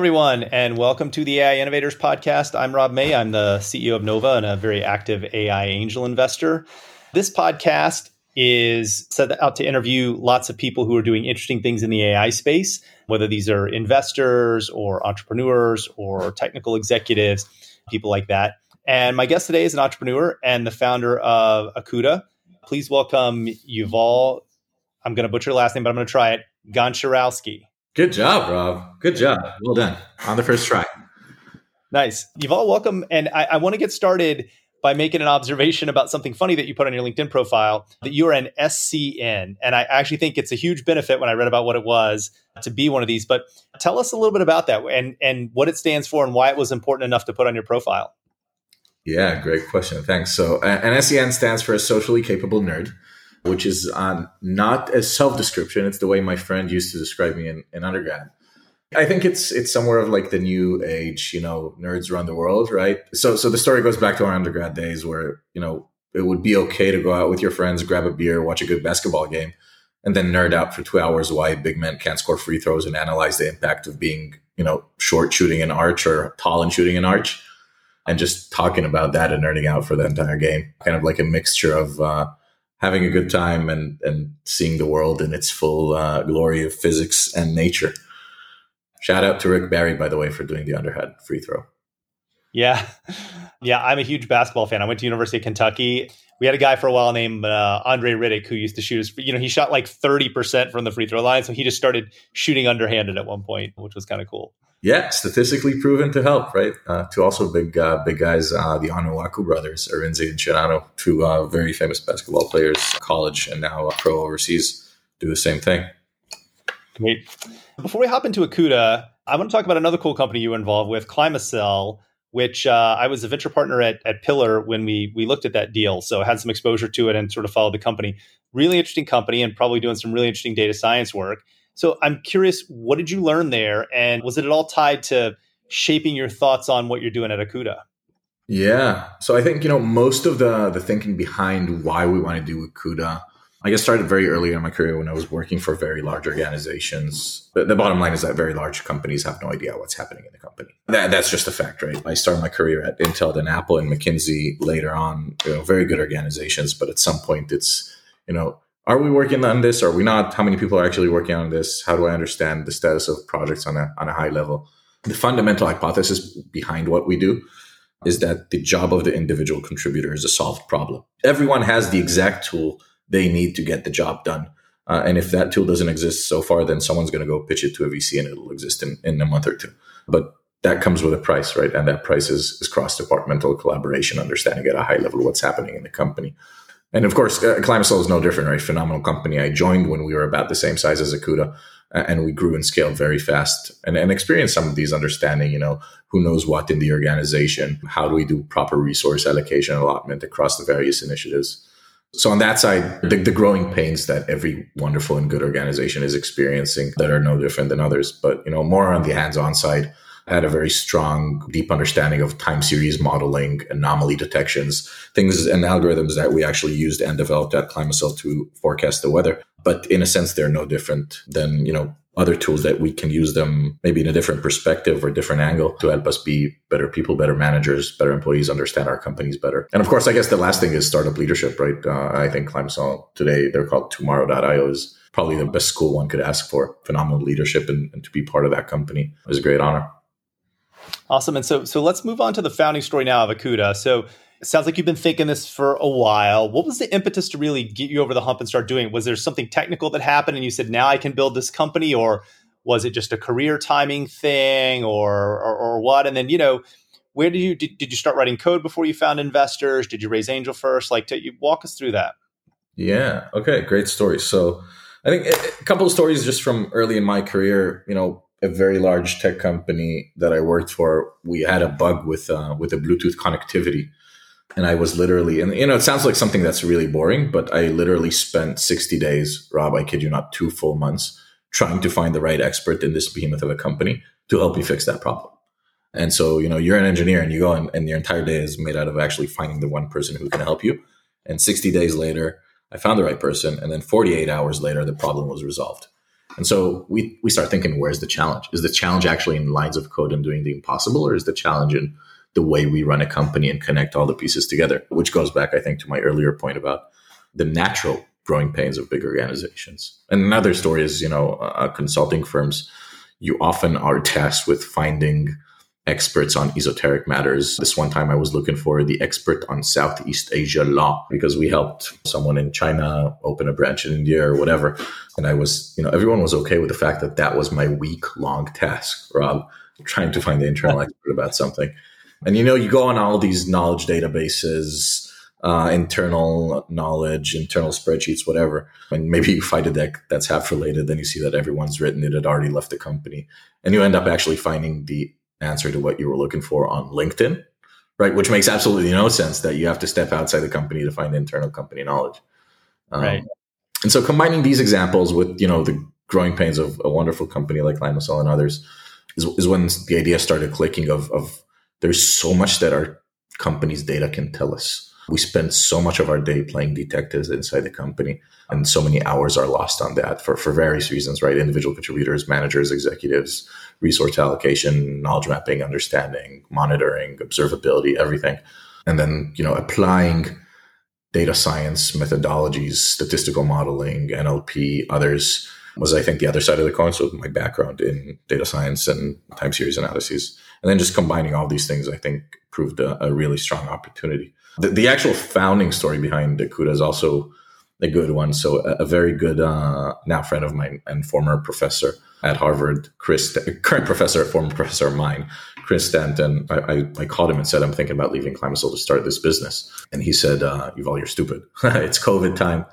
Everyone, and welcome to the AI Innovators Podcast. I'm Rob May. I'm the CEO of Nova and a very active AI angel investor. This podcast is set out to interview lots of people who are doing interesting things in the AI space, whether these are investors or entrepreneurs or technical executives, people like that. And my guest today is an entrepreneur and the founder of Akooda. Please welcome Yuval. I'm going to butcher your last name, but I'm going to try it. Gonczarowski. Good job, Rob. Good job. Well done on the first try. Nice. Yuval, welcome. And I, I want to get started by making an observation about something funny that you put on your LinkedIn profile that you are an SCN. And I actually think it's a huge benefit when I read about what it was to be one of these. But tell us a little bit about that and, and what it stands for and why it was important enough to put on your profile. Yeah, great question. Thanks. So, an SCN stands for a socially capable nerd which is uh, not a self description. It's the way my friend used to describe me in, in undergrad. I think it's it's somewhere of like the new age, you know, nerds around the world, right? So so the story goes back to our undergrad days where, you know, it would be okay to go out with your friends, grab a beer, watch a good basketball game, and then nerd out for two hours why big men can't score free throws and analyze the impact of being, you know, short shooting an arch or tall and shooting an arch. And just talking about that and nerding out for the entire game. Kind of like a mixture of uh, having a good time and and seeing the world in its full uh, glory of physics and nature. Shout out to Rick Barry, by the way, for doing the underhand free throw. Yeah, yeah, I'm a huge basketball fan. I went to University of Kentucky. We had a guy for a while named uh, Andre Riddick who used to shoot. His, you know, he shot like 30 percent from the free throw line, so he just started shooting underhanded at one point, which was kind of cool yeah, statistically proven to help, right? Uh, two also big uh, big guys, uh, the Onuaku brothers, Arinze and Chinanu, two uh, very famous basketball players, college and now pro overseas, do the same thing. Great. Before we hop into Akooda, I want to talk about another cool company you were involved with, Climacell, which uh, I was a venture partner at, at Pillar when we we looked at that deal. So I had some exposure to it and sort of followed the company. Really interesting company and probably doing some really interesting data science work. So I'm curious, what did you learn there? And was it at all tied to shaping your thoughts on what you're doing at Akooda? Yeah. So I think, you know, most of the the thinking behind why we want to do Akooda, I guess started very early in my career when I was working for very large organizations. But the bottom line is that very large companies have no idea what's happening in the company. That, that's just a fact, right? I started my career at Intel, then Apple and McKinsey later on, you know, very good organizations. But at some point it's, you know, are we working on this? Are we not? How many people are actually working on this? How do I understand the status of projects on a, on a high level? The fundamental hypothesis behind what we do is that the job of the individual contributor is a solved problem. Everyone has the exact tool they need to get the job done. Uh, and if that tool doesn't exist so far, then someone's going to go pitch it to a VC and it'll exist in, in a month or two. But that comes with a price, right? And that price is, is cross departmental collaboration, understanding at a high level what's happening in the company. And of course, uh, Climacell is no different, right? Phenomenal company. I joined when we were about the same size as Akooda, and we grew and scaled very fast and, and experienced some of these understanding, you know, who knows what in the organization? How do we do proper resource allocation allotment across the various initiatives? So on that side, the, mm-hmm. the, growing pains that every wonderful and good organization is experiencing that are no different than others. But, you know, more on the hands-on side, I had a very strong, deep understanding of time series modeling, anomaly detections, things and algorithms that we actually used and developed at Climacell to forecast the weather. But in a sense, they're no different than, you know, other tools that we can use them maybe in a different perspective or different angle to help us be better people, better managers, better employees, understand our companies better. And of course, I guess the last thing is startup leadership, right? Uh, I think Climacell today, they're called tomorrow.io is probably the best school one could ask for. Phenomenal leadership and, and to be part of that company is a great honor. Awesome. And so so let's move on to the founding story now of Akooda. So it sounds like you've been thinking this for a while. What was the impetus to really get you over the hump and start doing it? Was there something technical that happened and you said, now I can build this company? Or was it just a career timing thing or, or, or what? And then, you know, where did you, did, did you start writing code before you found investors? Did you raise angel first? Like, to, you walk us through that. Yeah. Okay. Great story. So I think a couple of stories just from early in my career, you know, a very large tech company that I worked for, we had a bug with uh, with the Bluetooth connectivity, and I was literally, and you know, it sounds like something that's really boring, but I literally spent sixty days, Rob, I kid you not, two full months trying to find the right expert in this behemoth of a company to help me fix that problem. And so, you know, you're an engineer and you go and, and your entire day is made out of actually finding the one person who can help you. And 60 days later, I found the right person. And then 48 hours later, the problem was resolved. And so we, we start thinking, where's the challenge? Is the challenge actually in lines of code and doing the impossible, or is the challenge in the way we run a company and connect all the pieces together? Which goes back, I think, to my earlier point about the natural growing pains of big organizations. And another story is, you know, uh, consulting firms, you often are tasked with finding experts on esoteric matters. This one time I was looking for the expert on Southeast Asia law because we helped someone in China open a branch in India or whatever. And I was, you know, everyone was okay with the fact that that was my week long task, Rob, trying to find the internal expert about something. And, you know, you go on all these knowledge databases, uh, internal knowledge, internal spreadsheets, whatever. And maybe you find a deck that's half related, then you see that everyone's written it had already left the company. And you end up actually finding the answer to what you were looking for on LinkedIn, right? Which makes absolutely no sense that you have to step outside the company to find internal company knowledge. Um, right. And so combining these examples with, you know, the growing pains of a wonderful company like Climacell and others is, is when the idea started clicking of, of there's so much that our company's data can tell us. We spend so much of our day playing detectives inside the company and so many hours are lost on that for, for various reasons right? Individual contributors managers executives resource allocation knowledge mapping understanding monitoring observability everything. And then you know applying data science methodologies statistical modeling nlp others was i think the other side of the coin. So my background in data science and time series analyses and then just combining all these things i think proved a, a really strong opportunity the, the actual founding story behind Akooda is also a good one. So a, a very good uh, now friend of mine and former professor at Harvard, Chris, current professor, former professor of mine, Chris Stanton. I, I, I, called him and said, I'm thinking about leaving Climacell to start this business. And he said, uh, Yuval, you're stupid. it's COVID time.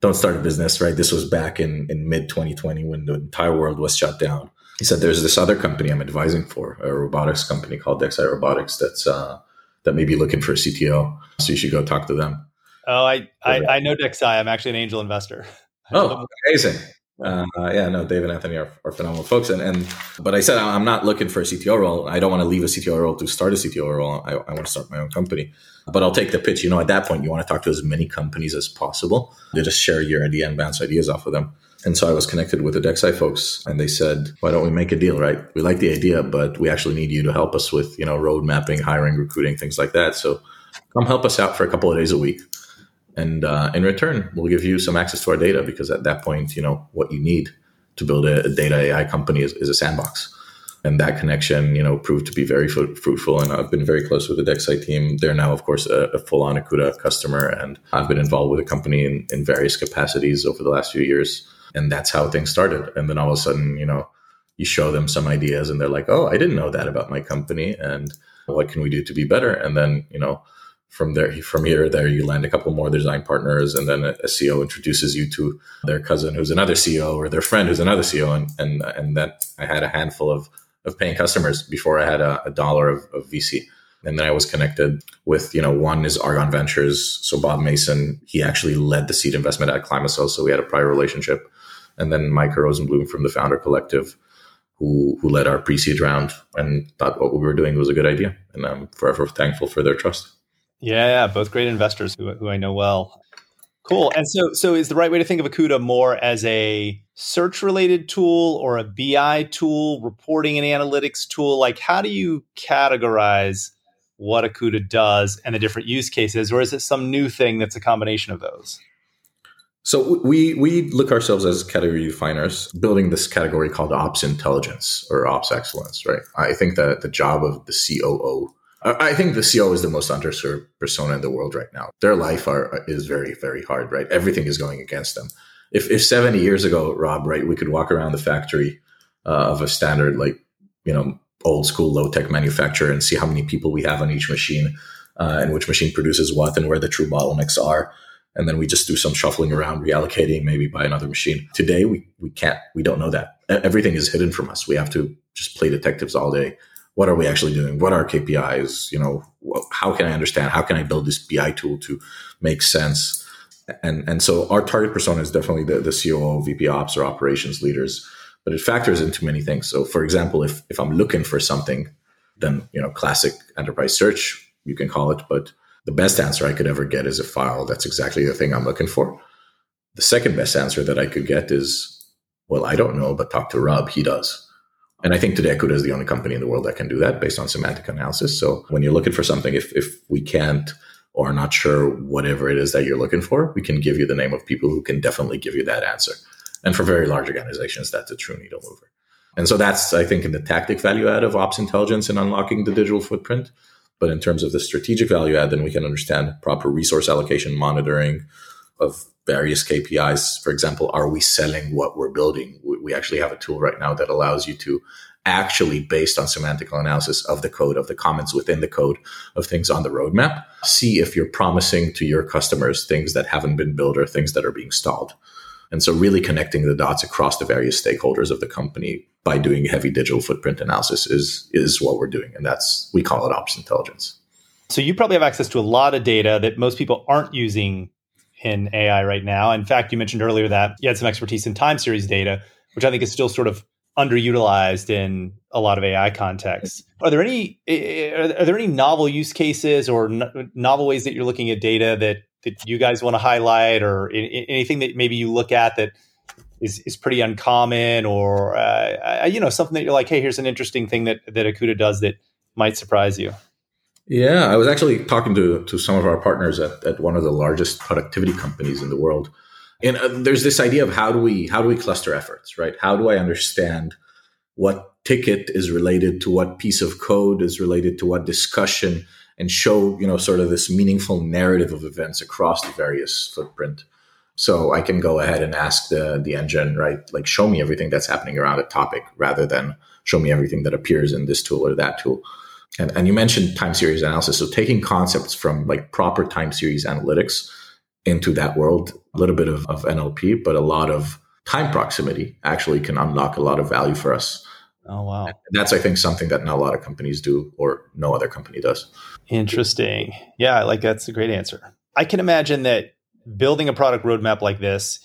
Don't start a business, right? This was back in, in mid 2020 when the entire world was shut down. He said, there's this other company I'm advising for, a robotics company called Dexai Robotics that's uh, that may be looking for a CTO. So you should go talk to them. Oh, I I, I know Dexai. I'm actually an angel investor. Oh, amazing. Uh, yeah, no, Dave and Anthony are, are, phenomenal folks. And, and, but I said, I'm not looking for a CTO role. I don't want to leave a CTO role to start a CTO role. I, I want to start my own company, but I'll take the pitch. You know, at that point, you want to talk to as many companies as possible to just share your idea and bounce ideas off of them. And so I was connected with the Dexai folks and they said, why don't we make a deal, right? We like the idea, but we actually need you to help us with, you know, road mapping, hiring, recruiting, things like that. So come help us out for a couple of days a week. And uh, in return, we'll give you some access to our data because at that point, you know, what you need to build a, a data AI company is, is, a sandbox. And that connection, you know, proved to be very fruitful. And I've been very close with the Dexai team. They're now, of course, a, a full-on Akooda customer. And I've been involved with the company in, in various capacities over the last few years and that's how things started. And then all of a sudden you know you show them some ideas and they're like oh i didn't know that about my company and what can we do to be better? And then you know from there from here there you land a couple more design partners and then a, a ceo introduces you to their cousin who's another ceo or their friend who's another ceo and and and that i had a handful of of paying customers before i had a, a dollar of, of vc and then I was connected with, you know, one is Argon Ventures. So Bob Mason, he actually led the seed investment at Climacell. So we had a prior relationship and then Mike Rosenbloom from the Founder Collective, who who led our pre-seed round and thought what we were doing was a good idea, and I'm forever thankful for their trust. Yeah, yeah both great investors who, who I know well. Cool. And so, so is the right way to think of Akooda more as a search-related tool or a BI tool, reporting and analytics tool? Like, how do you categorize what Akooda does and the different use cases, or is it some new thing that's a combination of those? So we we look ourselves as category definers, building this category called ops intelligence or ops excellence, right? I think that the job of the COO, I think the COO is the most underserved persona in the world right now. Their life are is very very hard, right? Everything is going against them. If if seventy years ago, Rob, right, we could walk around the factory uh, of a standard like you know old school low tech manufacturer and see how many people we have on each machine uh, and which machine produces what and where the true bottlenecks are and then we just do some shuffling around, reallocating, maybe buy another machine. Today, we we can't, we don't know that. Everything is hidden from us. We have to just play detectives all day. What are we actually doing? What are KPIs? You know, how can I understand? How can I build this BI tool to make sense? And and so our target persona is definitely the, the COO, VP Ops, or operations leaders, but it factors into many things. So, for example, if if I'm looking for something, then you know, classic enterprise search, you can call it, but the best answer I could ever get is a file that's exactly the thing I'm looking for. The second best answer that I could get is Well, I don't know, but talk to Rob. He does. And I think today Akooda is the only company in the world that can do that based on semantic analysis. So when you're looking for something, if, if we can't or are not sure whatever it is that you're looking for, we can give you the name of people who can definitely give you that answer. And for very large organizations, that's a true needle mover. And so that's, I think, in the tactic value add of ops intelligence and unlocking the digital footprint. But in terms of the strategic value add, then we can understand proper resource allocation monitoring of various KPIs. For example, are we selling what we're building? We actually have a tool right now that allows you to actually, based on semantic analysis of the code, of the comments within the code, of things on the roadmap, see if you're promising to your customers things that haven't been built or things that are being stalled. And so, really connecting the dots across the various stakeholders of the company by doing heavy digital footprint analysis is is what we're doing, and that's we call it ops intelligence. So you probably have access to a lot of data that most people aren't using in AI right now. In fact, you mentioned earlier that you had some expertise in time series data, which I think is still sort of underutilized in a lot of AI contexts. Are there any eh, eh, are there any novel use cases or no, novel ways that you're looking at data that that you guys want to highlight, or anything that maybe you look at that is is pretty uncommon, or uh, you know something that you're like, hey, here's an interesting thing that that Akooda does that might surprise you. Yeah, I was actually talking to to some of our partners at, at one of the largest productivity companies in the world, and uh, there's this idea of how do we how do we cluster efforts, right? How do I understand what ticket is related to what piece of code is related to what discussion, and show you know sort of this meaningful narrative of events across the various footprint. So I can go ahead and ask the the engine, right? Like show me everything that's happening around a topic, rather than show me everything that appears in this tool or that tool. And, and you mentioned time series analysis. So taking concepts from like proper time series analytics into that world, a little bit of, of NLP, but a lot of time proximity actually can unlock a lot of value for us. Oh wow. And that's I think something that not a lot of companies do or no other company does. Interesting. Yeah, like that's a great answer. I can imagine that building a product roadmap like this,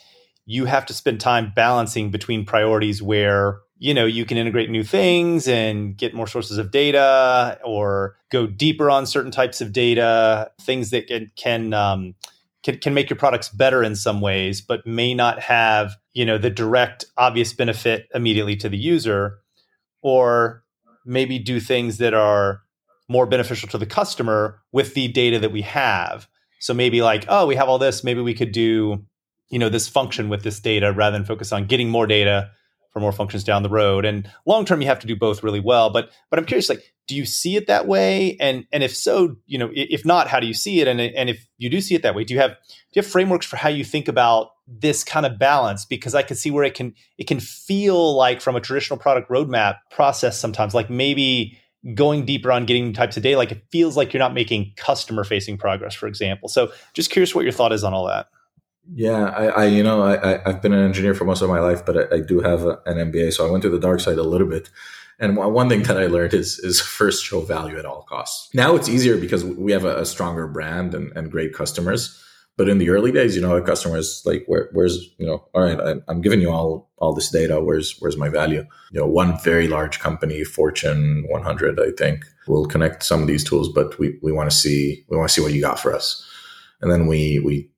you have to spend time balancing between priorities where you know you can integrate new things and get more sources of data or go deeper on certain types of data things that can can um, can, can make your products better in some ways but may not have you know the direct obvious benefit immediately to the user or maybe do things that are more beneficial to the customer with the data that we have so maybe like oh we have all this maybe we could do you know this function with this data rather than focus on getting more data for more functions down the road. And long term, you have to do both really well. But but I'm curious, like, do you see it that way? And and if so, you know, if not, how do you see it? And and if you do see it that way, do you have do you have frameworks for how you think about this kind of balance? Because I can see where it can it can feel like from a traditional product roadmap process sometimes, like maybe going deeper on getting types of data, like it feels like you're not making customer facing progress, for example. So just curious what your thought is on all that. Yeah, I, I you know, I, I've been an engineer for most of my life, but I, I do have a, an MBA, so I went to the dark side a little bit. And one thing that I learned is is first show value at all costs. Now it's easier because we have a, a stronger brand and, and great customers. But in the early days, you know, a customer is like, Where, "Where's you know? All right, I'm giving you all all this data. Where's where's my value?" You know, one very large company, Fortune 100, I think, will connect some of these tools, but we we want to see we want to see what you got for us. And then we we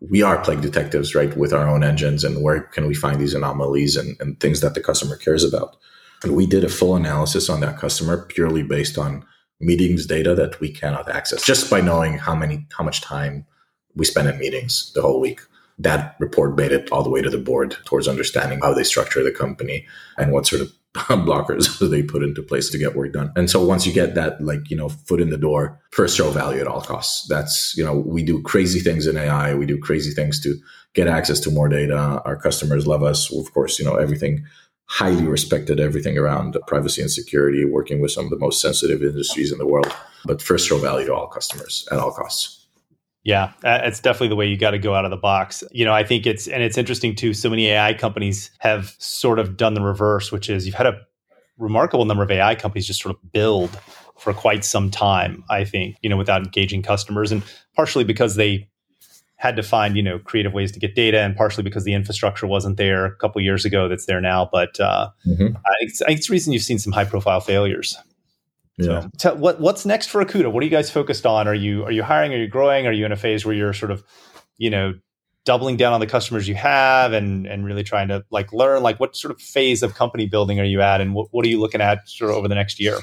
we are plague detectives, right, with our own engines and where can we find these anomalies and, and things that the customer cares about. And we did a full analysis on that customer purely based on meetings data that we cannot access just by knowing how many how much time we spend in meetings the whole week. That report made it all the way to the board towards understanding how they structure the company and what sort of blockers they put into place to get work done. And so once you get that, like, you know, foot in the door, first show value at all costs. That's, you know, we do crazy things in AI. We do crazy things to get access to more data. Our customers love us. Of course, you know, everything highly respected, everything around privacy and security, working with some of the most sensitive industries in the world. But first show value to all customers at all costs. Yeah, uh, it's definitely the way you got to go out of the box. You know, I think it's and it's interesting too. So many AI companies have sort of done the reverse, which is you've had a remarkable number of AI companies just sort of build for quite some time. I think you know without engaging customers, and partially because they had to find you know creative ways to get data, and partially because the infrastructure wasn't there a couple years ago that's there now. But uh, mm-hmm. I, think it's, it's the reason you've seen some high profile failures. Yeah. So, tell, what what's next for Akooda? What are you guys focused on? Are you are you hiring? Are you growing? Are you in a phase where you're sort of, you know, doubling down on the customers you have and and really trying to like learn like what sort of phase of company building are you at and what, what are you looking at sort of over the next year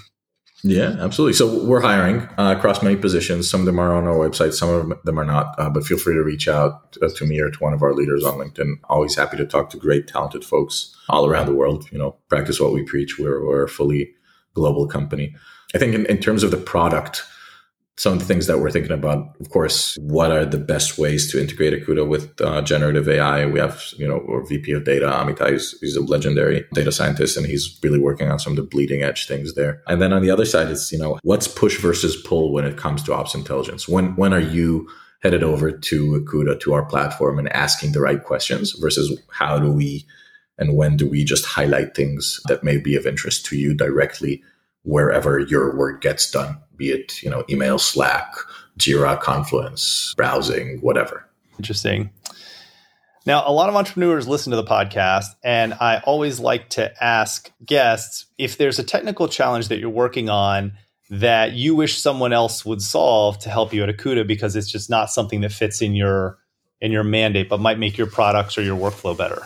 yeah absolutely. So we're hiring uh, across many positions. Some of them are on our website some of them are not uh, but feel free to reach out uh, to me or to one of our leaders on linkedin. Always happy to talk to great talented folks all around the world you know practice what we preach. We're, we're a fully global company. I think in, in terms of the product some of the things that we're thinking about, of course, what are the best ways to integrate Akooda with uh, generative AI? We have, you know, our VP of data, Amitai, is, he's a legendary data scientist, and he's really working on some of the bleeding edge things there. And then on the other side, it's, you know, what's push versus pull when it comes to ops intelligence? When, when are you headed over to Akooda, to our platform and asking the right questions versus how do we and when do we just highlight things that may be of interest to you directly wherever your work gets done? be it you know email, Slack, Jira, Confluence, browsing, whatever. Interesting. Now, a lot of entrepreneurs listen to the podcast, and I always like to ask guests if there's a technical challenge that you're working on that you wish someone else would solve to help you at Akooda because it's just not something that fits in your in your mandate, but might make your products or your workflow better.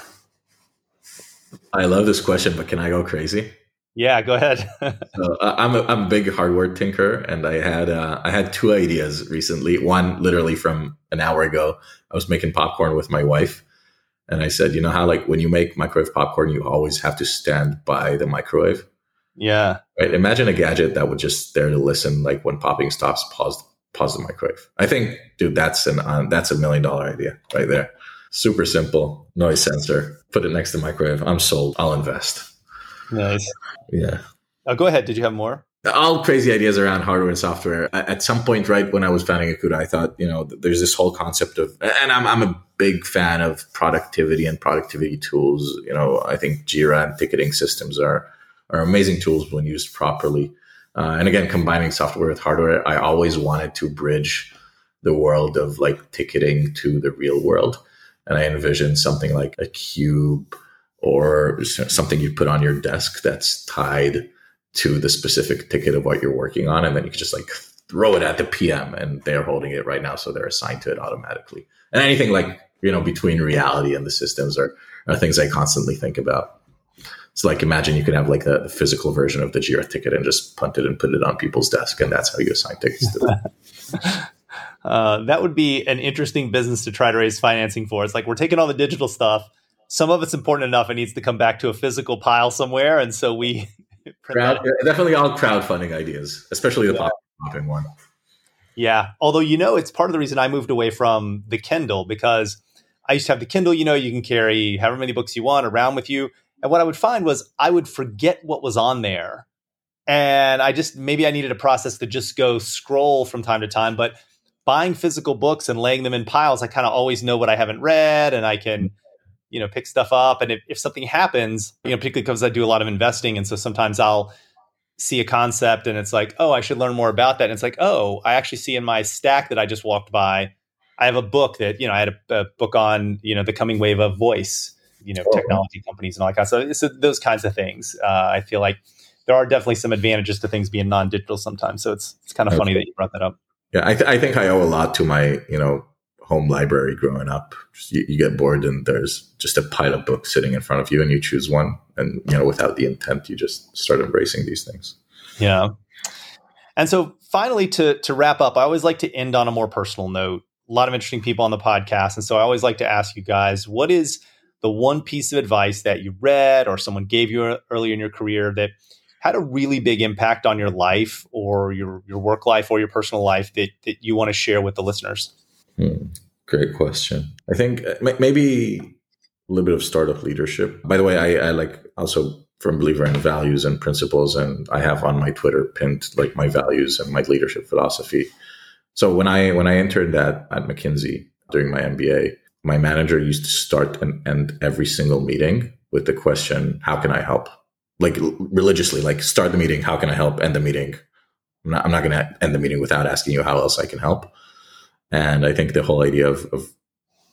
I love this question, but can I go crazy? Yeah, go ahead. so, uh, I'm a, I'm a big hardware tinker, and I had uh, I had two ideas recently. One literally from an hour ago. I was making popcorn with my wife, and I said, you know how like when you make microwave popcorn, you always have to stand by the microwave. Yeah. Right. Imagine a gadget that would just there to listen, like when popping stops, pause pause the microwave. I think, dude, that's an uh, that's a million dollar idea right there. Super simple, noise sensor. Put it next to the microwave. I'm sold. I'll invest. Nice. Yeah. Oh, go ahead. Did you have more? All crazy ideas around hardware and software. At some point, right when I was founding Akooda, I thought, you know, there's this whole concept of, and I'm, I'm a big fan of productivity and productivity tools. You know, I think Jira and ticketing systems are are amazing tools when used properly. Uh, and again, combining software with hardware, I always wanted to bridge the world of like ticketing to the real world. And I envisioned something like a cube or something you put on your desk that's tied to the specific ticket of what you're working on. And then you can just like throw it at the PM and they're holding it right now. So they're assigned to it automatically. And anything like, you know, between reality and the systems are, are things I constantly think about. It's like imagine you could have like the, physical version of the Jira ticket and just punt it and put it on people's desk. And that's how you assign tickets to them. uh, that would be an interesting business to try to raise financing for. It's like we're taking all the digital stuff some of it's important enough it needs to come back to a physical pile somewhere and so we crowd, definitely all crowdfunding ideas especially the yeah. popping one. Yeah although you know it's part of the reason i moved away from the kindle because i used to have the kindle you know you can carry however many books you want around with you and what i would find was i would forget what was on there and i just maybe i needed a process to just go scroll from time to time but buying physical books and laying them in piles i kind of always know what i haven't read and i can mm. You know pick stuff up. And if, if something happens you know particularly because i do a lot of investing. And so sometimes i'll see a concept and it's like oh i should learn more about that. And it's like oh i actually see in my stack that i just walked by i have a book that you know i had a, a book on you know the coming wave of voice you know oh. technology companies and all that kind of stuff. So those kinds of things uh, i feel like there are definitely some advantages to things being non-digital sometimes. So it's it's kind of okay. funny that you brought that up. Yeah I, th- I think i owe a lot to my you know home library growing up. You, you, get bored and there's just a pile of books sitting in front of you, and you choose one, and you know, without the intent, you just start embracing these things. Yeah. And so, finally, to to wrap up, I always like to end on a more personal note. A lot of interesting people on the podcast, and so I always like to ask you guys, what is the one piece of advice that you read or someone gave you earlier in your career that had a really big impact on your life or your your work life or your personal life that that you want to share with the listeners? Hmm. Great question. I think uh, maybe a little bit of startup leadership. By the way, I, I like also firm believer in values and principles, and I have on my Twitter pinned like my values and my leadership philosophy. So when I when I entered that at McKinsey during my MBA, my manager used to start and end every single meeting with the question, "How can I help?" Like religiously, like start the meeting, "How can I help?" End the meeting. I'm not, I'm not going to end the meeting without asking you how else I can help. And I think the whole idea of, of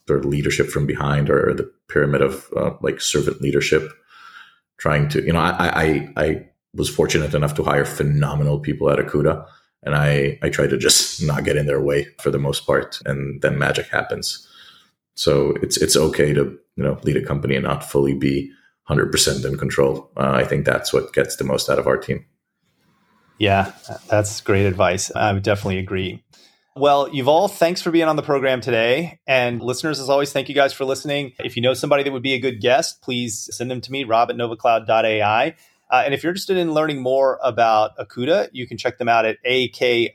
sort of leadership from behind or the pyramid of uh, like servant leadership, trying to, you know, I, I, I was fortunate enough to hire phenomenal people at Akooda. And I, I try to just not get in their way for the most part. And then magic happens. So it's it's okay to you know lead a company and not fully be 100% in control. Uh, I think that's what gets the most out of our team. Yeah, that's great advice. I would definitely agree. Well, Yuval, thanks for being on the program today. And listeners, as always, thank you guys for listening. If you know somebody that would be a good guest, please send them to me, rob at novacloud.ai. Uh, and if you're interested in learning more about Akooda, you can check them out at akooda.co.